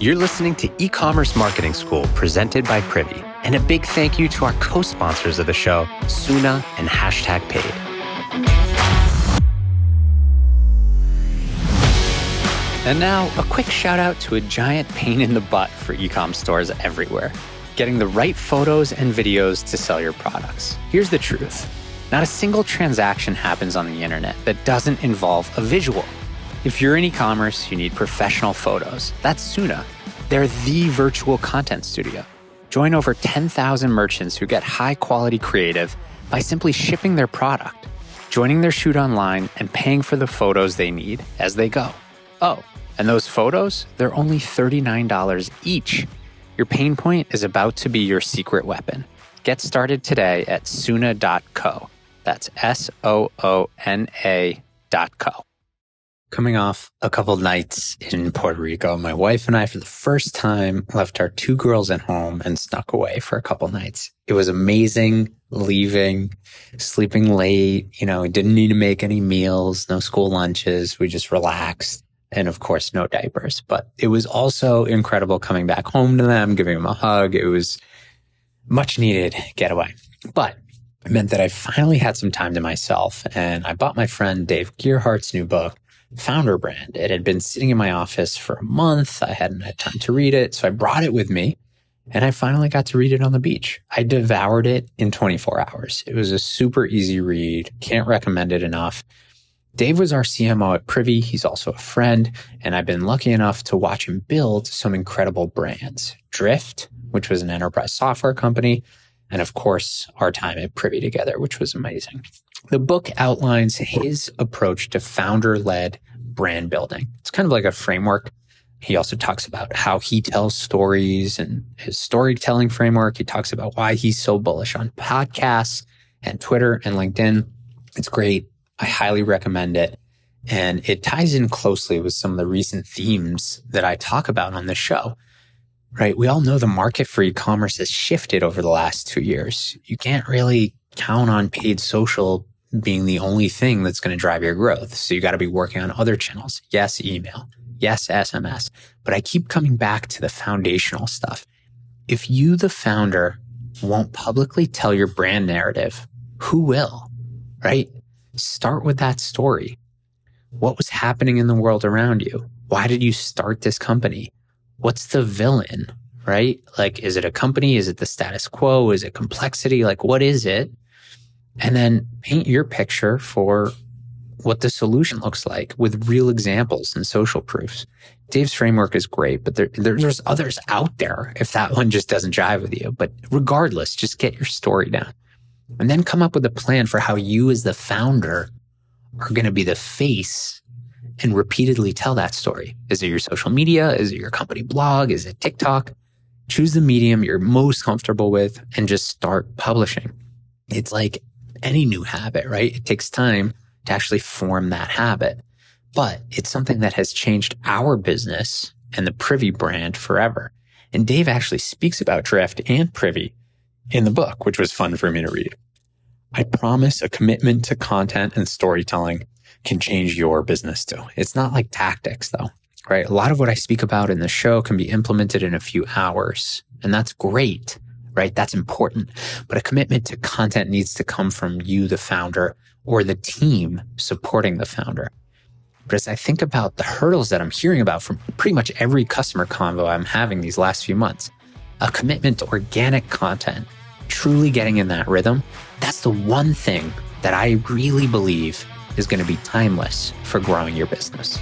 You're listening to E Commerce Marketing School presented by Privy. And a big thank you to our co sponsors of the show, Soona and Hashtag Paid. And now, a quick shout out to a giant pain in the butt for ecom stores everywhere getting the right photos and videos to sell your products. Here's the truth not a single transaction happens on the internet that doesn't involve a visual. If you're in e commerce, you need professional photos. That's Soona. They're the virtual content studio. Join over 10,000 merchants who get high quality creative by simply shipping their product, joining their shoot online, and paying for the photos they need as they go. Oh, and those photos, they're only $39 each. Your pain point is about to be your secret weapon. Get started today at Soona.co. That's S O O N A dot co. Coming off a couple nights in Puerto Rico, my wife and I, for the first time, left our two girls at home and snuck away for a couple nights. It was amazing leaving, sleeping late. You know, we didn't need to make any meals, no school lunches. We just relaxed and of course, no diapers. But it was also incredible coming back home to them, giving them a hug. It was much needed getaway. But it meant that I finally had some time to myself and I bought my friend Dave Gerhardt's new book, Founder Brand. It had been sitting in my office for a month. I hadn't had time to read it. So I brought it with me and I finally got to read it on the beach. I devoured it in 24 hours. It was a super easy read. Can't recommend it enough. Dave was our CMO at Privy. He's also a friend, and I've been lucky enough to watch him build some incredible brands. Drift, which was an enterprise software company, and of course, our time at Privy together, which was amazing. The book outlines his approach to founder led brand building. It's kind of like a framework. He also talks about how he tells stories and his storytelling framework. He talks about why he's so bullish on podcasts and Twitter and LinkedIn. It's great. I highly recommend it. And it ties in closely with some of the recent themes that I talk about on the show, right? We all know the market for e-commerce has shifted over the last two years. You can't really count on paid social being the only thing that's going to drive your growth. So you got to be working on other channels. Yes, email. Yes, SMS. But I keep coming back to the foundational stuff. If you, the founder, won't publicly tell your brand narrative, who will? Right? Start with that story. What was happening in the world around you? Why did you start this company? What's the villain, right? Like, is it a company? Is it the status quo? Is it complexity? Like, what is it? And then paint your picture for what the solution looks like with real examples and social proofs. Dave's framework is great, but there, there's others out there if that one just doesn't jive with you. But regardless, just get your story down and then come up with a plan for how you as the founder are going to be the face and repeatedly tell that story. Is it your social media? Is it your company blog? Is it TikTok? Choose the medium you're most comfortable with and just start publishing. It's like any new habit, right? It takes time to actually form that habit, but it's something that has changed our business and the Privy brand forever. And Dave actually speaks about Drift and Privy in the book, which was fun for me to read. I promise a commitment to content and storytelling can change your business too. It's not like tactics though, right? A lot of what I speak about in the show can be implemented in a few hours and that's great, right? That's important. But a commitment to content needs to come from you, the founder or the team supporting the founder. But as I think about the hurdles that I'm hearing about from pretty much every customer convo I'm having these last few months, a commitment to organic content truly getting in that rhythm, that's the one thing that I really believe is going to be timeless for growing your business.